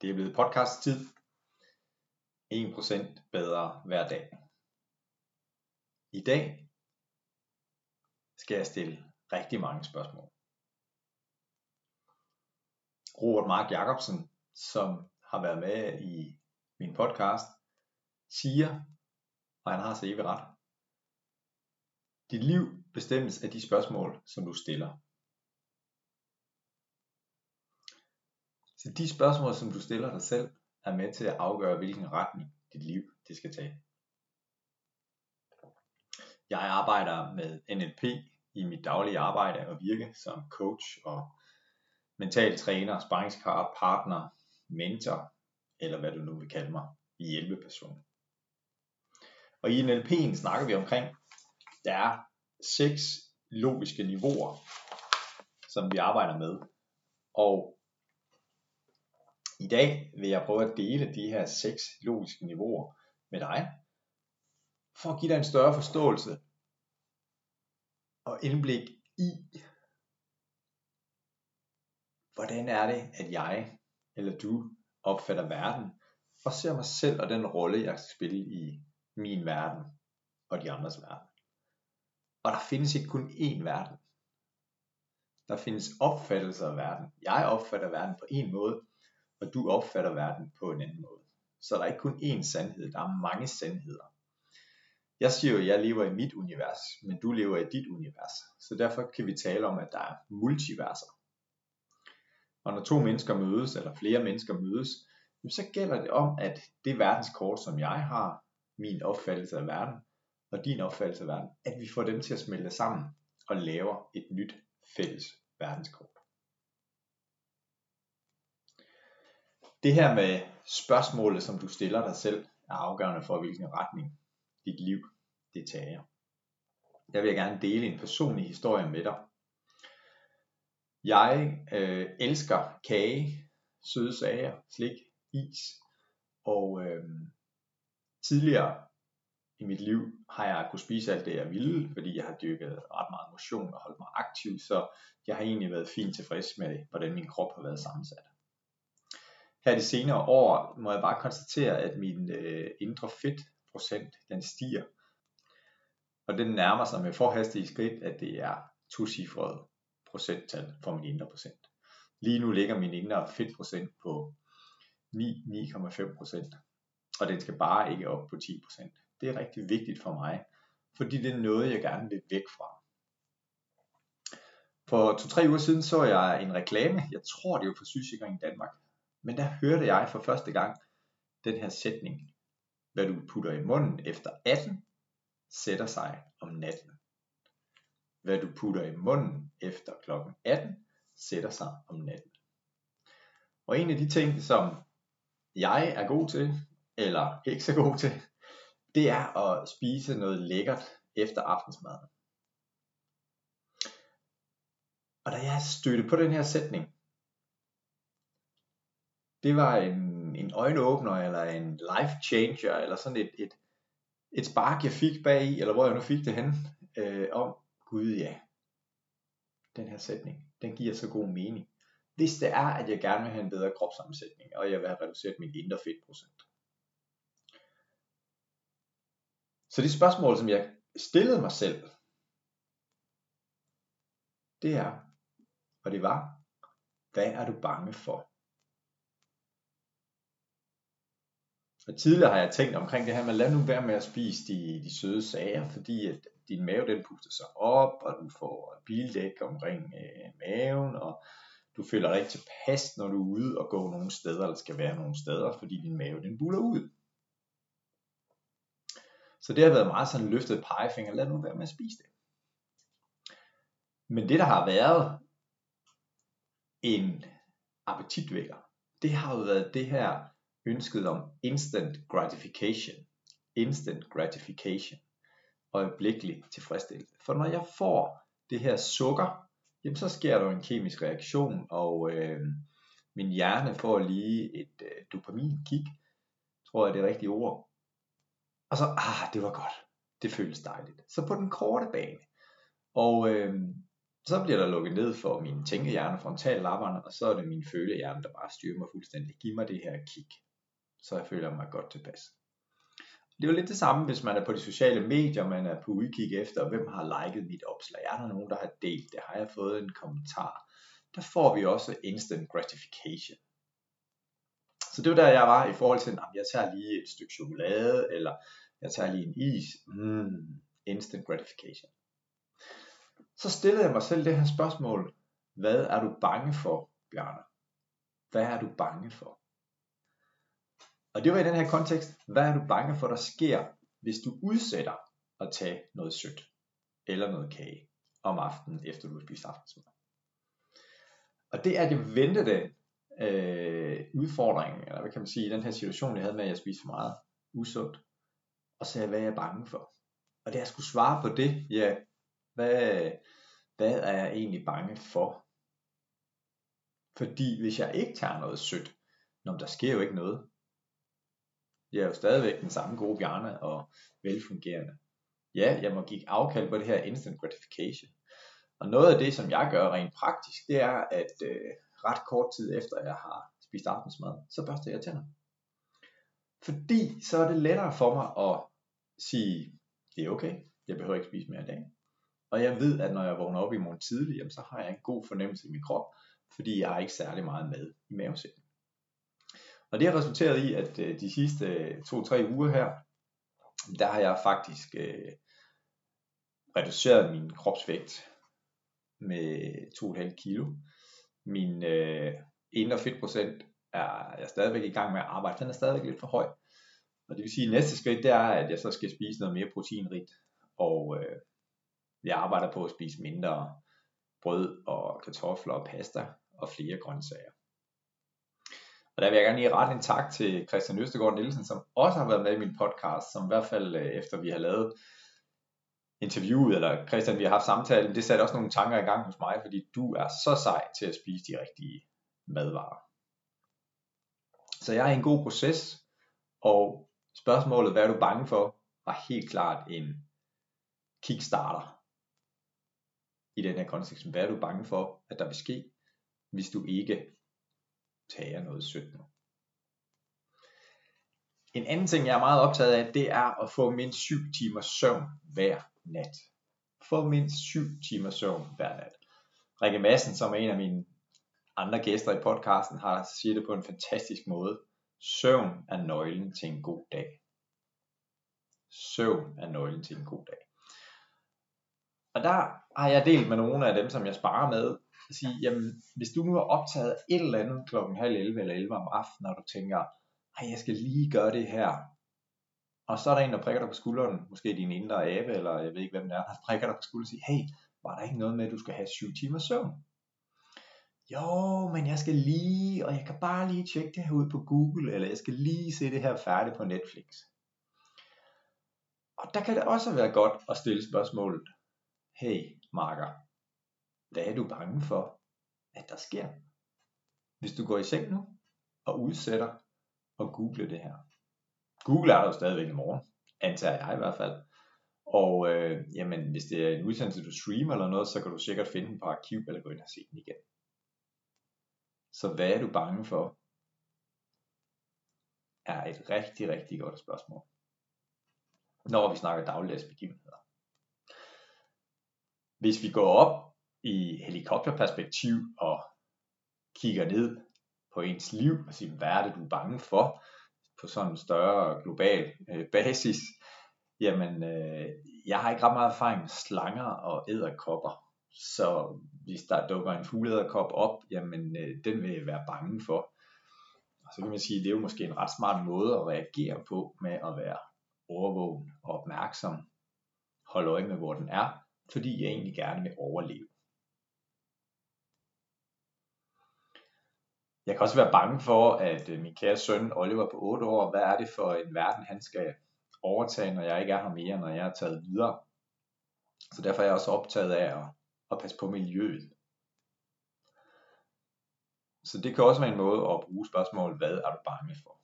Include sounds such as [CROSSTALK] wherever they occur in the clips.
Det er blevet podcast tid. 1% bedre hver dag. I dag skal jeg stille rigtig mange spørgsmål. Robert Mark Jacobsen, som har været med i min podcast, siger, og han har så evig ret, dit liv bestemmes af de spørgsmål, som du stiller. Så de spørgsmål, som du stiller dig selv, er med til at afgøre, hvilken retning dit liv det skal tage. Jeg arbejder med NLP i mit daglige arbejde og virke som coach og mental træner, sparringskar, partner, mentor, eller hvad du nu vil kalde mig, i hjælpeperson. Og i NLP'en snakker vi omkring, der er seks logiske niveauer, som vi arbejder med. Og i dag vil jeg prøve at dele de her seks logiske niveauer med dig, for at give dig en større forståelse og indblik i, hvordan er det, at jeg eller du opfatter verden, og ser mig selv og den rolle, jeg skal spille i min verden og de andres verden. Og der findes ikke kun én verden. Der findes opfattelser af verden. Jeg opfatter verden på en måde, og du opfatter verden på en anden måde. Så der er ikke kun én sandhed, der er mange sandheder. Jeg siger jo, at jeg lever i mit univers, men du lever i dit univers. Så derfor kan vi tale om, at der er multiverser. Og når to mennesker mødes, eller flere mennesker mødes, så gælder det om, at det verdenskort, som jeg har, min opfattelse af verden, og din opfattelse af verden, at vi får dem til at smelte sammen og laver et nyt fælles verdenskort. Det her med spørgsmålet, som du stiller dig selv, er afgørende for, hvilken retning dit liv det tager. Jeg vil gerne dele en personlig historie med dig. Jeg øh, elsker kage, søde sager, slik, is, og øh, tidligere i mit liv har jeg kunne spise alt det jeg ville, fordi jeg har dyrket ret meget motion og holdt mig aktiv, så jeg har egentlig været fint tilfreds med, hvordan min krop har været sammensat. Her de senere år må jeg bare konstatere, at min øh, indre fedtprocent den stiger. Og den nærmer sig med forhastige skridt, at det er tocifrede procenttal for min indre procent. Lige nu ligger min indre fedtprocent på 9,5%, og den skal bare ikke op på 10%. Det er rigtig vigtigt for mig, fordi det er noget, jeg gerne vil væk fra. For to-tre uger siden så jeg en reklame, jeg tror det var for Sygesikring Danmark, men der hørte jeg for første gang den her sætning. Hvad du putter i munden efter 18, sætter sig om natten. Hvad du putter i munden efter klokken 18, sætter sig om natten. Og en af de ting, som jeg er god til, eller ikke så god til, det er at spise noget lækkert efter aftensmaden. Og da jeg stødte på den her sætning, det var en, en øjenåbner, eller en life changer, eller sådan et, et, et spark, jeg fik bag i, eller hvor jeg nu fik det hen, øh, om, gud ja, den her sætning, den giver så god mening. Hvis det er, at jeg gerne vil have en bedre kropssammensætning, og jeg vil have reduceret min indre fedtprocent. Så det spørgsmål, som jeg stillede mig selv, det er, og det var, hvad er du bange for? Og tidligere har jeg tænkt omkring det her med, lad nu være med at spise de, de søde sager, fordi at din mave den puster sig op, og du får bildæk omkring øh, maven, og du føler dig ikke tilpas, når du er ude og går nogle steder, eller skal være nogle steder, fordi din mave den buller ud. Så det har været meget sådan løftet pegefinger, lad nu være med at spise det. Men det der har været en appetitvækker, det har jo været det her ønsket om instant gratification. Instant gratification. Øjeblikkelig tilfredsstillelse. For når jeg får det her sukker, jamen så sker der en kemisk reaktion, og øh, min hjerne får lige et øh, dopaminkick, tror jeg det er det rigtige ord, og så, ah, det var godt. Det føles dejligt. Så på den korte bane. Og øh, så bliver der lukket ned for min tænkehjerne, frontallapperne, og så er det min følehjerne, der bare styrer mig fuldstændig. Giv mig det her kick, så jeg føler mig godt tilpas. Det er jo lidt det samme, hvis man er på de sociale medier, man er på udkig efter, hvem har liket mit opslag. Er der nogen, der har delt det? Har jeg fået en kommentar? Der får vi også instant gratification. Så det var der, jeg var i forhold til, at jeg tager lige et stykke chokolade, eller jeg tager lige en is. Mm, instant gratification. Så stillede jeg mig selv det her spørgsmål. Hvad er du bange for, Bjarne? Hvad er du bange for? Og det var i den her kontekst, hvad er du bange for, der sker, hvis du udsætter at tage noget sødt eller noget kage om aftenen, efter du har spist aftensmad. Og det er det ventede øh, udfordring, eller hvad kan man sige, i den her situation, jeg havde med, at jeg spiste for meget usundt, og sagde, hvad er jeg bange for? Og det jeg skulle svare på det, ja, hvad, hvad er jeg egentlig bange for? Fordi hvis jeg ikke tager noget sødt, når der sker jo ikke noget. Jeg er jo stadigvæk den samme gode bjarne og velfungerende. Ja, jeg må give afkald på det her instant gratification. Og noget af det, som jeg gør rent praktisk, det er, at øh, ret kort tid efter jeg har spist aftensmad, så børster jeg tænder. Fordi så er det lettere for mig at sige, det er okay, jeg behøver ikke spise mere i dag. Og jeg ved, at når jeg vågner op i morgen tidlig, jamen, så har jeg en god fornemmelse i min krop, fordi jeg har ikke særlig meget mad i mavesækken. Og det har resulteret i, at øh, de sidste 2-3 øh, uger her, der har jeg faktisk øh, reduceret min kropsvægt med 2,5 kilo. Min øh, indre fedtprocent er jeg stadigvæk i gang med at arbejde. Den er stadigvæk lidt for høj. Og det vil sige, at næste skridt det er, at jeg så skal spise noget mere proteinrigt. Og øh, jeg arbejder på at spise mindre brød og kartofler og pasta og flere grøntsager. Og der vil jeg gerne lige rette en tak til Christian Østegård Nielsen, som også har været med i min podcast, som i hvert fald øh, efter vi har lavet interviewet, eller Christian, vi har haft samtalen, det satte også nogle tanker i gang hos mig, fordi du er så sej til at spise de rigtige madvarer. Så jeg er i en god proces, og spørgsmålet, hvad er du bange for, var helt klart en kickstarter i den her kontekst. Hvad er du bange for, at der vil ske, hvis du ikke tager noget sødt nu? En anden ting, jeg er meget optaget af, det er at få mindst 7 timer søvn hver nat. Få mindst 7 timer søvn hver nat. Rikke Madsen, som er en af mine andre gæster i podcasten, har siger det på en fantastisk måde. Søvn er nøglen til en god dag. Søvn er nøglen til en god dag. Og der har jeg delt med nogle af dem, som jeg sparer med, sige, jamen, hvis du nu er optaget et eller andet klokken halv 11 eller 11 om aftenen, og du tænker, ej, jeg skal lige gøre det her, og så er der en, der prikker dig på skulderen, måske din indre abe, eller jeg ved ikke, hvem det er, der [LAUGHS] prikker dig på skulderen og siger, hey, var der ikke noget med, at du skal have 7 timer søvn? Jo, men jeg skal lige, og jeg kan bare lige tjekke det her ud på Google, eller jeg skal lige se det her færdigt på Netflix. Og der kan det også være godt at stille spørgsmålet, hey marker, hvad er du bange for, at der sker? Hvis du går i seng nu, og udsætter og google det her. Google er der jo stadigvæk i morgen, antager jeg i hvert fald. Og øh, jamen, hvis det er en udsendelse, du streamer eller noget, så kan du sikkert finde den på arkiv, eller gå ind og se den igen. Så hvad er du bange for? Er et rigtig, rigtig godt spørgsmål. Når vi snakker dagligdags begivenheder. Hvis vi går op i helikopterperspektiv og kigger ned på ens liv og siger, hvad er det du er bange for på sådan en større global øh, [LAUGHS] basis, jamen øh, jeg har ikke ret meget erfaring med slanger og æderkopper, så hvis der dukker en fugleæderkop op, jamen øh, den vil jeg være bange for. Og så kan man sige, at det er jo måske en ret smart måde at reagere på med at være overvågen og opmærksom, holde øje med, hvor den er, fordi jeg egentlig gerne vil overleve. Jeg kan også være bange for, at øh, min kære søn Oliver på 8 år, hvad er det for en verden, han skal overtage, når jeg ikke er her mere, når jeg er taget videre. Så derfor er jeg også optaget af at, at passe på miljøet. Så det kan også være en måde at bruge spørgsmålet, hvad er du bange for?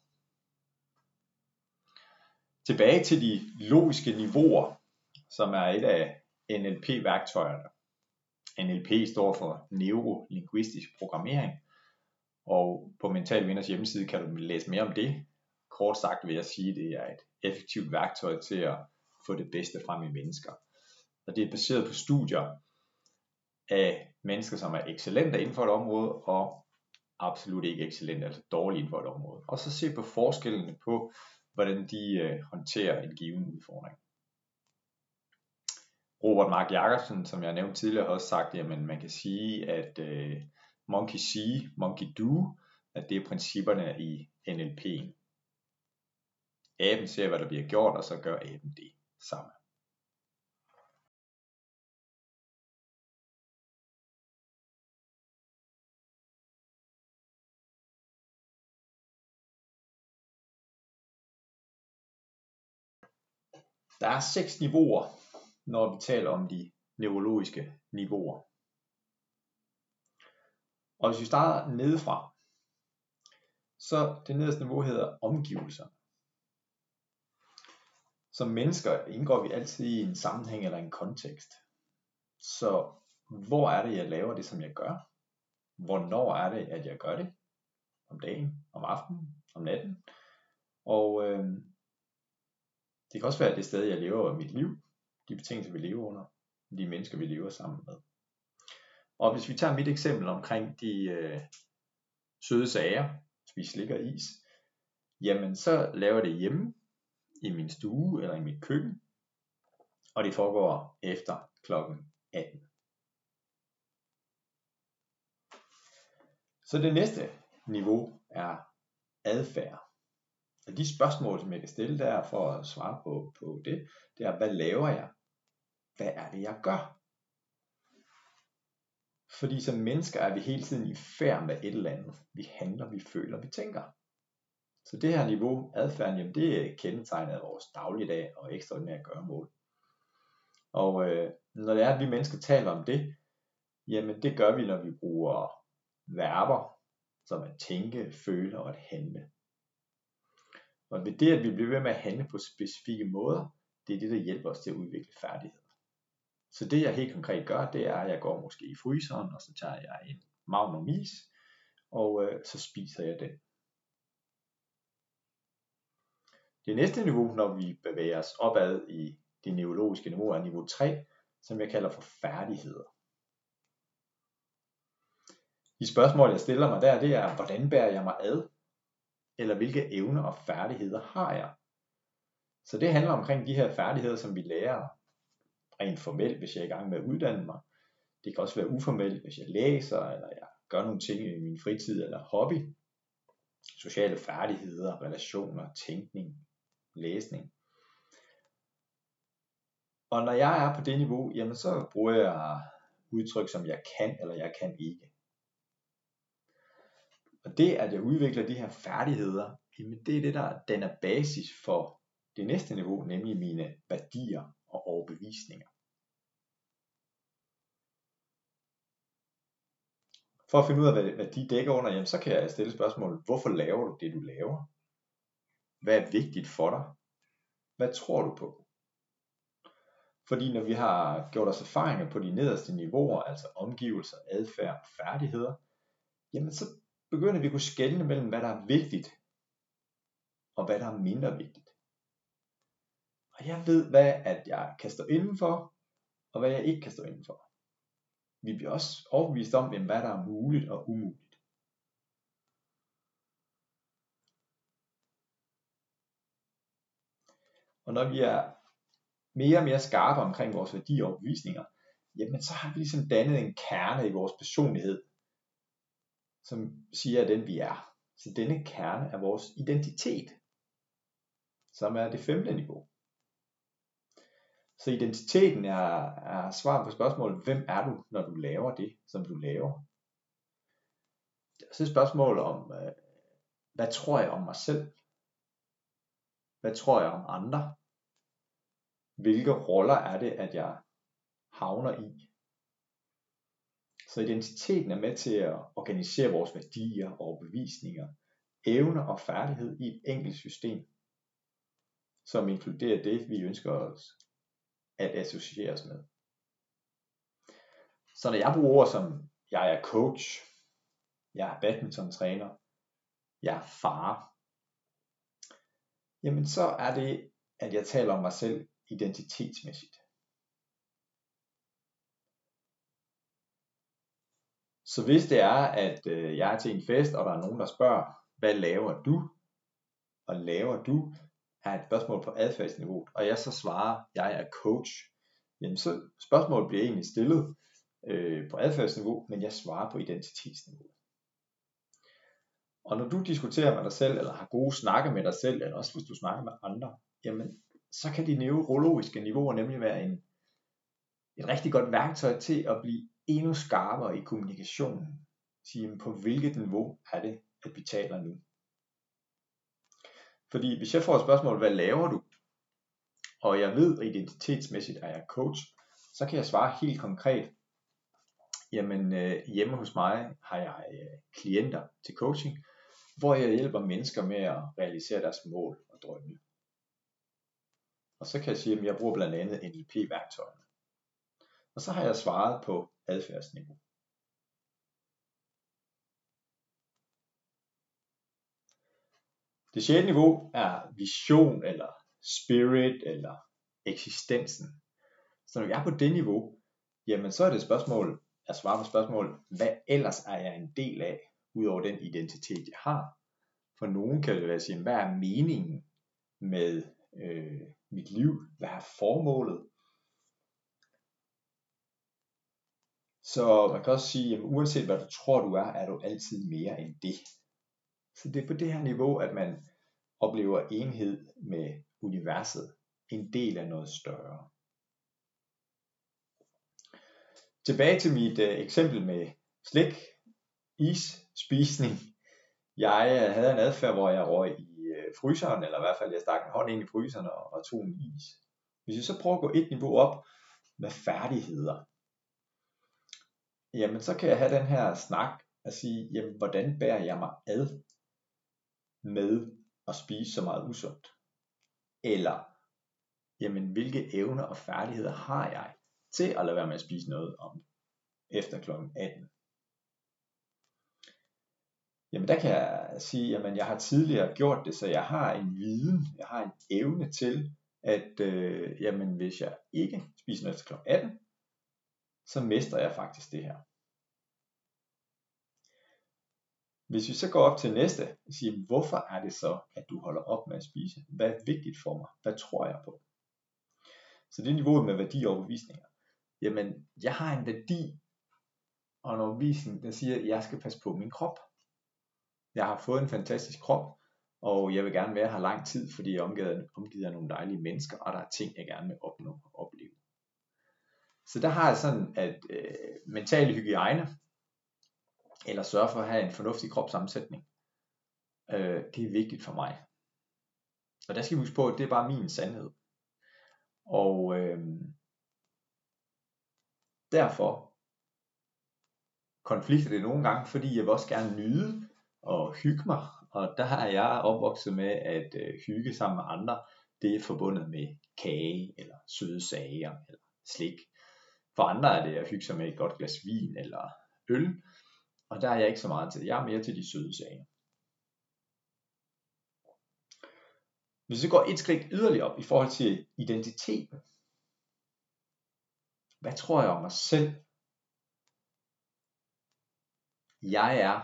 Tilbage til de logiske niveauer, som er et af NLP-værktøjerne. NLP står for Neurolinguistisk Programmering, og på Mental Vinders hjemmeside kan du læse mere om det. Kort sagt vil jeg sige, at det er et effektivt værktøj til at få det bedste frem i mennesker. Og det er baseret på studier af mennesker, som er excellente inden for et område, og absolut ikke excellente, altså dårlige inden for et område. Og så se på forskellene på, hvordan de øh, håndterer en given udfordring. Robert Mark Jacobsen, som jeg nævnte tidligere, har også sagt, at man kan sige, at øh, monkey see, monkey do, at det er principperne i NLP. Aben ser, hvad der bliver gjort, og så gør aben det samme. Der er seks niveauer, når vi taler om de neurologiske niveauer. Og hvis vi starter nedefra, så det nederste niveau hedder omgivelser. Som mennesker indgår vi altid i en sammenhæng eller en kontekst. Så hvor er det, jeg laver det, som jeg gør? Hvornår er det, at jeg gør det? Om dagen, om aftenen, om natten. Og øh, det kan også være det sted, jeg lever mit liv. De betingelser, vi lever under. De mennesker, vi lever sammen med. Og hvis vi tager mit eksempel omkring de øh, søde sager, vi slikker is, jamen så laver det hjemme, i min stue eller i mit køkken, og det foregår efter klokken 18. Så det næste niveau er adfærd. Og de spørgsmål, som jeg kan stille der for at svare på, på det, det er, hvad laver jeg? Hvad er det, jeg gør? Fordi som mennesker er vi hele tiden i færd med et eller andet. Vi handler, vi føler, vi tænker. Så det her niveau, adfærden, jamen det er kendetegnet af vores dagligdag og ekstraordinære gøremål. Og øh, når det er, at vi mennesker taler om det, jamen det gør vi, når vi bruger verber, som at tænke, føle og at handle. Og ved det, at vi bliver ved med at handle på specifikke måder, det er det, der hjælper os til at udvikle færdigheder. Så det jeg helt konkret gør, det er, at jeg går måske i fryseren, og så tager jeg en magnum is, og øh, så spiser jeg den. Det næste niveau, når vi bevæger os opad i det neurologiske niveau, er niveau 3, som jeg kalder for færdigheder. De spørgsmål, jeg stiller mig der, det er, hvordan bærer jeg mig ad? Eller hvilke evner og færdigheder har jeg? Så det handler omkring de her færdigheder, som vi lærer rent formelt, hvis jeg er i gang med at uddanne mig. Det kan også være uformelt, hvis jeg læser, eller jeg gør nogle ting i min fritid eller hobby. Sociale færdigheder, relationer, tænkning, læsning. Og når jeg er på det niveau, jamen så bruger jeg udtryk som jeg kan eller jeg kan ikke. Og det at jeg udvikler de her færdigheder, jamen det er det der den er basis for det næste niveau, nemlig mine værdier og overbevisninger. For at finde ud af, hvad, hvad de dækker under, jamen, så kan jeg stille spørgsmålet, hvorfor laver du det, du laver? Hvad er vigtigt for dig? Hvad tror du på? Fordi når vi har gjort os erfaringer på de nederste niveauer, altså omgivelser, adfærd og færdigheder, jamen så begynder vi at kunne skelne mellem, hvad der er vigtigt, og hvad der er mindre vigtigt. Og jeg ved, hvad at jeg kan stå indenfor, og hvad jeg ikke kan stå indenfor. Vi bliver også overbevist om, hvad der er muligt og umuligt. Og når vi er mere og mere skarpe omkring vores værdier og overbevisninger, jamen så har vi ligesom dannet en kerne i vores personlighed, som siger, at den vi er. Så denne kerne er vores identitet, som er det femte niveau. Så identiteten er, er svar på spørgsmålet, hvem er du, når du laver det, som du laver? Det er spørgsmålet spørgsmål om, øh, hvad tror jeg om mig selv? Hvad tror jeg om andre? Hvilke roller er det, at jeg havner i? Så identiteten er med til at organisere vores værdier og bevisninger, evner og færdighed i et enkelt system, som inkluderer det, vi ønsker os at associeres med. Så når jeg bruger ord som, jeg er coach, jeg er badminton-træner, jeg er far, jamen så er det, at jeg taler om mig selv identitetsmæssigt. Så hvis det er, at øh, jeg er til en fest, og der er nogen, der spørger, hvad laver du? Og laver du har et spørgsmål på adfærdsniveau, og jeg så svarer, jeg er coach, jamen så spørgsmålet bliver egentlig stillet øh, på adfærdsniveau, men jeg svarer på identitetsniveau. Og når du diskuterer med dig selv, eller har gode snakke med dig selv, eller også hvis du snakker med andre, jamen så kan de neurologiske niveauer nemlig være en, et rigtig godt værktøj til at blive endnu skarpere i kommunikationen. Sige, på hvilket niveau er det, at vi taler nu. Fordi hvis jeg får et spørgsmål, hvad laver du? Og jeg ved identitetsmæssigt, at jeg er coach, så kan jeg svare helt konkret, jamen øh, hjemme hos mig har jeg øh, klienter til coaching, hvor jeg hjælper mennesker med at realisere deres mål og drømme. Og så kan jeg sige, at jeg bruger blandt andet NLP-værktøjerne. Og så har jeg svaret på adfærdsniveau. Det sjette niveau er vision eller spirit eller eksistensen. Så når jeg er på det niveau, jamen så er det et spørgsmål, at svare på spørgsmål, hvad ellers er jeg en del af, udover den identitet jeg har. For nogen kan det være at sige, hvad er meningen med øh, mit liv? Hvad er formålet? Så man kan også sige, at uanset hvad du tror du er, er du altid mere end det. Så det er på det her niveau, at man oplever enhed med universet, en del af noget større. Tilbage til mit øh, eksempel med slik, is, spisning. Jeg øh, havde en adfærd, hvor jeg røg i øh, fryseren, eller i hvert fald jeg stak en hånd ind i fryseren og, og tog en is. Hvis jeg så prøver at gå et niveau op med færdigheder, jamen så kan jeg have den her snak og sige, jamen hvordan bærer jeg mig ad med at spise så meget usundt? Eller, jamen hvilke evner og færdigheder har jeg til at lade være med at spise noget om efter kl. 18? Jamen der kan jeg sige, jamen jeg har tidligere gjort det, så jeg har en viden, jeg har en evne til, at øh, jamen hvis jeg ikke spiser noget efter kl. 18, så mister jeg faktisk det her. Hvis vi så går op til næste, og siger, hvorfor er det så, at du holder op med at spise? Hvad er vigtigt for mig? Hvad tror jeg på? Så det er niveauet med værdi og overbevisninger. Jamen, jeg har en værdi og en overbevisning, der siger, at jeg skal passe på min krop. Jeg har fået en fantastisk krop, og jeg vil gerne være her lang tid, fordi jeg er omgivet, omgivet af nogle dejlige mennesker, og der er ting, jeg gerne vil opnå og opleve. Så der har jeg sådan, at øh, mental hygiejne, eller sørge for at have en fornuftig kropssammensætning. Øh, det er vigtigt for mig. Og der skal vi huske på, at det er bare min sandhed. Og øh, derfor konflikter det nogle gange, fordi jeg vil også gerne nyde og hygge mig. Og der har jeg opvokset med, at øh, hygge sammen med andre, det er forbundet med kage, eller søde sager, eller slik. For andre er det at hygge sig med et godt glas vin eller øl. Og der er jeg ikke så meget til. Jeg er mere til de søde sager. Hvis vi går et skridt yderligere op i forhold til identiteten. Hvad tror jeg om mig selv? Jeg er,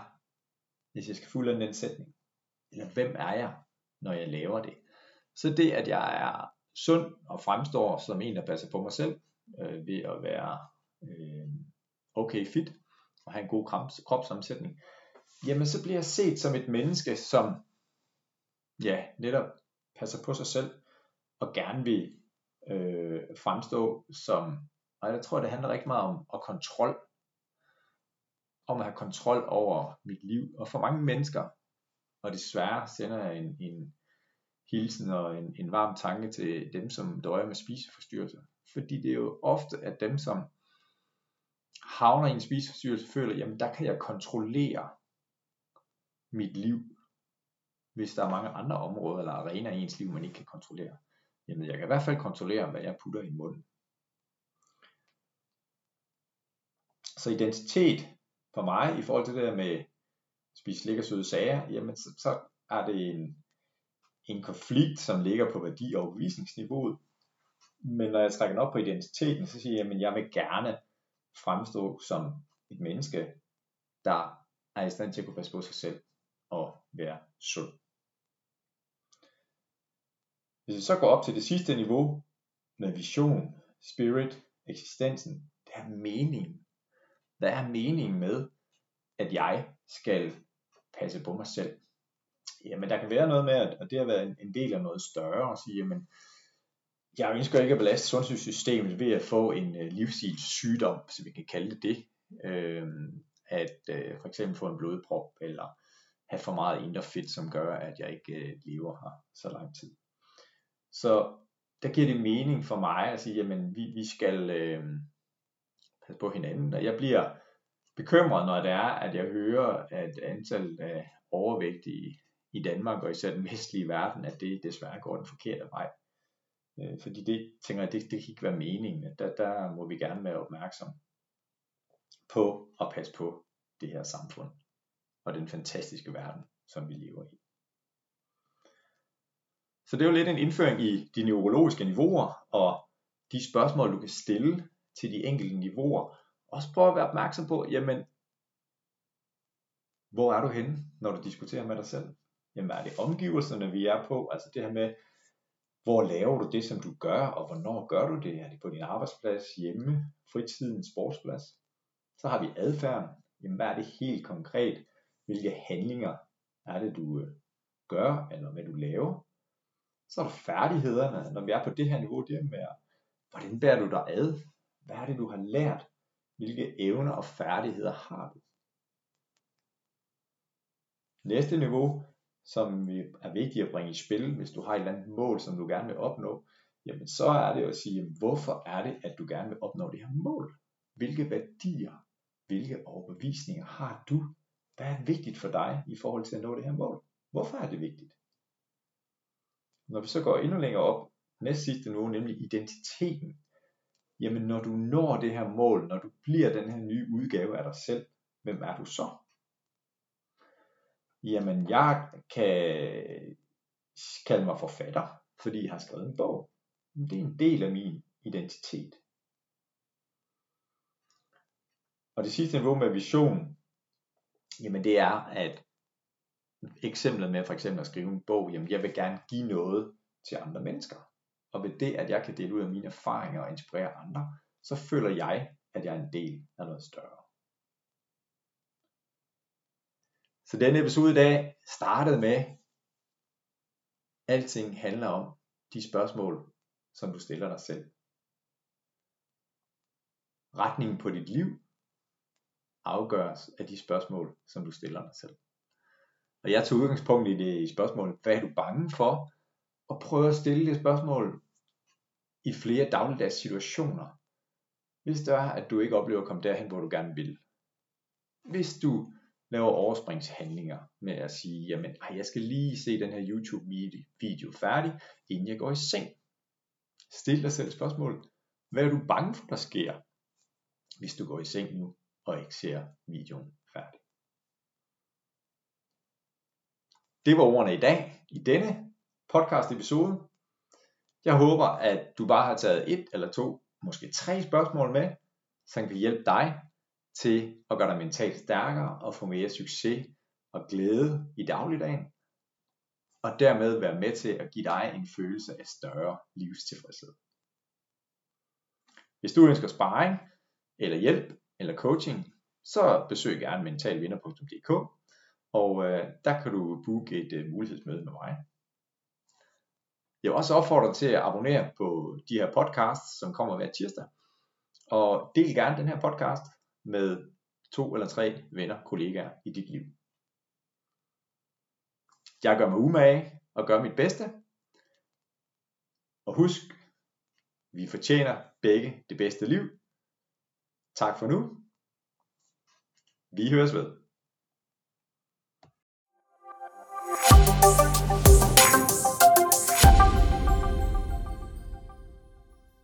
hvis jeg skal fuldende den sætning. Eller hvem er jeg, når jeg laver det? Så det, at jeg er sund og fremstår som en, der passer på mig selv, øh, ved at være øh, okay fit, og have en god kropsomsætning. jamen så bliver jeg set som et menneske, som ja, netop passer på sig selv, og gerne vil øh, fremstå som, og jeg tror det handler rigtig meget om, at kontrol, om at have kontrol over mit liv, og for mange mennesker, og desværre sender jeg en, en hilsen og en, en varm tanke til dem, som døjer med spiseforstyrrelser, fordi det er jo ofte at dem, som havner i en spiseforstyrrelse, føler, jamen der kan jeg kontrollere mit liv, hvis der er mange andre områder eller arenaer i ens liv, man ikke kan kontrollere. Jamen jeg kan i hvert fald kontrollere, hvad jeg putter i munden. Så identitet for mig i forhold til det der med spise slik og søde sager, jamen så, så er det en, en konflikt, som ligger på værdi- og overbevisningsniveauet. Men når jeg trækker den op på identiteten, så siger jeg, at jeg vil gerne fremstå som et menneske, der er i stand til at kunne passe på sig selv og være sund. Hvis vi så går op til det sidste niveau med vision, spirit, eksistensen, det er meningen. Hvad er meningen med, at jeg skal passe på mig selv? Jamen der kan være noget med, at det har været en del af noget større, og sige, jamen jeg ønsker ikke at belaste sundhedssystemet ved at få en øh, livsstilssygdom, så vi kan kalde det det. Øh, at øh, for eksempel få en blodprop, eller have for meget indre fedt, som gør, at jeg ikke øh, lever her så lang tid. Så der giver det mening for mig at sige, jamen vi, vi skal øh, passe på hinanden, og jeg bliver bekymret, når det er, at jeg hører, at antallet af overvægtige i Danmark, og især den vestlige verden, at det desværre går den forkerte vej. Øh, fordi det, tænker jeg, det, det kan ikke være meningen. Der, der må vi gerne være opmærksom på at passe på det her samfund og den fantastiske verden, som vi lever i. Så det er jo lidt en indføring i de neurologiske niveauer og de spørgsmål, du kan stille til de enkelte niveauer. Også prøv at være opmærksom på, jamen, hvor er du henne, når du diskuterer med dig selv? Jamen, er det omgivelserne, vi er på? Altså det her med, hvor laver du det, som du gør, og hvornår gør du det? Er det på din arbejdsplads, hjemme, fritiden, sportsplads? Så har vi adfærden. Jamen, hvad er det helt konkret? Hvilke handlinger er det, du øh, gør, eller hvad du laver? Så er der færdighederne, når vi er på det her niveau, det er med, hvordan bærer du dig ad? Hvad er det, du har lært? Hvilke evner og færdigheder har du? Næste niveau, som er vigtige at bringe i spil, hvis du har et eller andet mål, som du gerne vil opnå, jamen så er det at sige, hvorfor er det, at du gerne vil opnå det her mål? Hvilke værdier, hvilke overbevisninger har du? der er vigtigt for dig i forhold til at nå det her mål? Hvorfor er det vigtigt? Når vi så går endnu længere op, næst sidste nu, nemlig identiteten, jamen når du når det her mål, når du bliver den her nye udgave af dig selv, hvem er du så? Jamen jeg kan kalde mig forfatter, fordi jeg har skrevet en bog. Det er en del af min identitet. Og det sidste niveau med vision, jamen det er, at eksemplet med for eksempel at skrive en bog, jamen jeg vil gerne give noget til andre mennesker. Og ved det, at jeg kan dele ud af mine erfaringer og inspirere andre, så føler jeg, at jeg er en del af noget større. Så denne episode i dag startede med, alting handler om de spørgsmål, som du stiller dig selv. Retningen på dit liv afgøres af de spørgsmål, som du stiller dig selv. Og jeg tog udgangspunkt i det spørgsmål, hvad er du bange for? Og prøver at stille det spørgsmål i flere dagligdags situationer. Hvis det er, at du ikke oplever at komme derhen, hvor du gerne vil. Hvis du laver overspringshandlinger med at sige, jamen ej, jeg skal lige se den her YouTube video færdig, inden jeg går i seng. Stil dig selv spørgsmål, hvad er du bange for, der sker, hvis du går i seng nu og ikke ser videoen færdig? Det var ordene i dag, i denne podcast episode. Jeg håber, at du bare har taget et eller to, måske tre spørgsmål med, som kan hjælpe dig til at gøre dig mentalt stærkere og få mere succes og glæde i dagligdagen, og dermed være med til at give dig en følelse af større livstilfredshed. Hvis du ønsker sparring, eller hjælp, eller coaching, så besøg gerne mentalvinder.dk, og øh, der kan du booke et øh, mulighedsmøde med mig. Jeg vil også opfordre dig til at abonnere på de her podcasts, som kommer hver tirsdag. Og del gerne den her podcast med to eller tre venner, kollegaer i dit liv. Jeg gør mig umage og gør mit bedste. Og husk, vi fortjener begge det bedste liv. Tak for nu. Vi høres ved.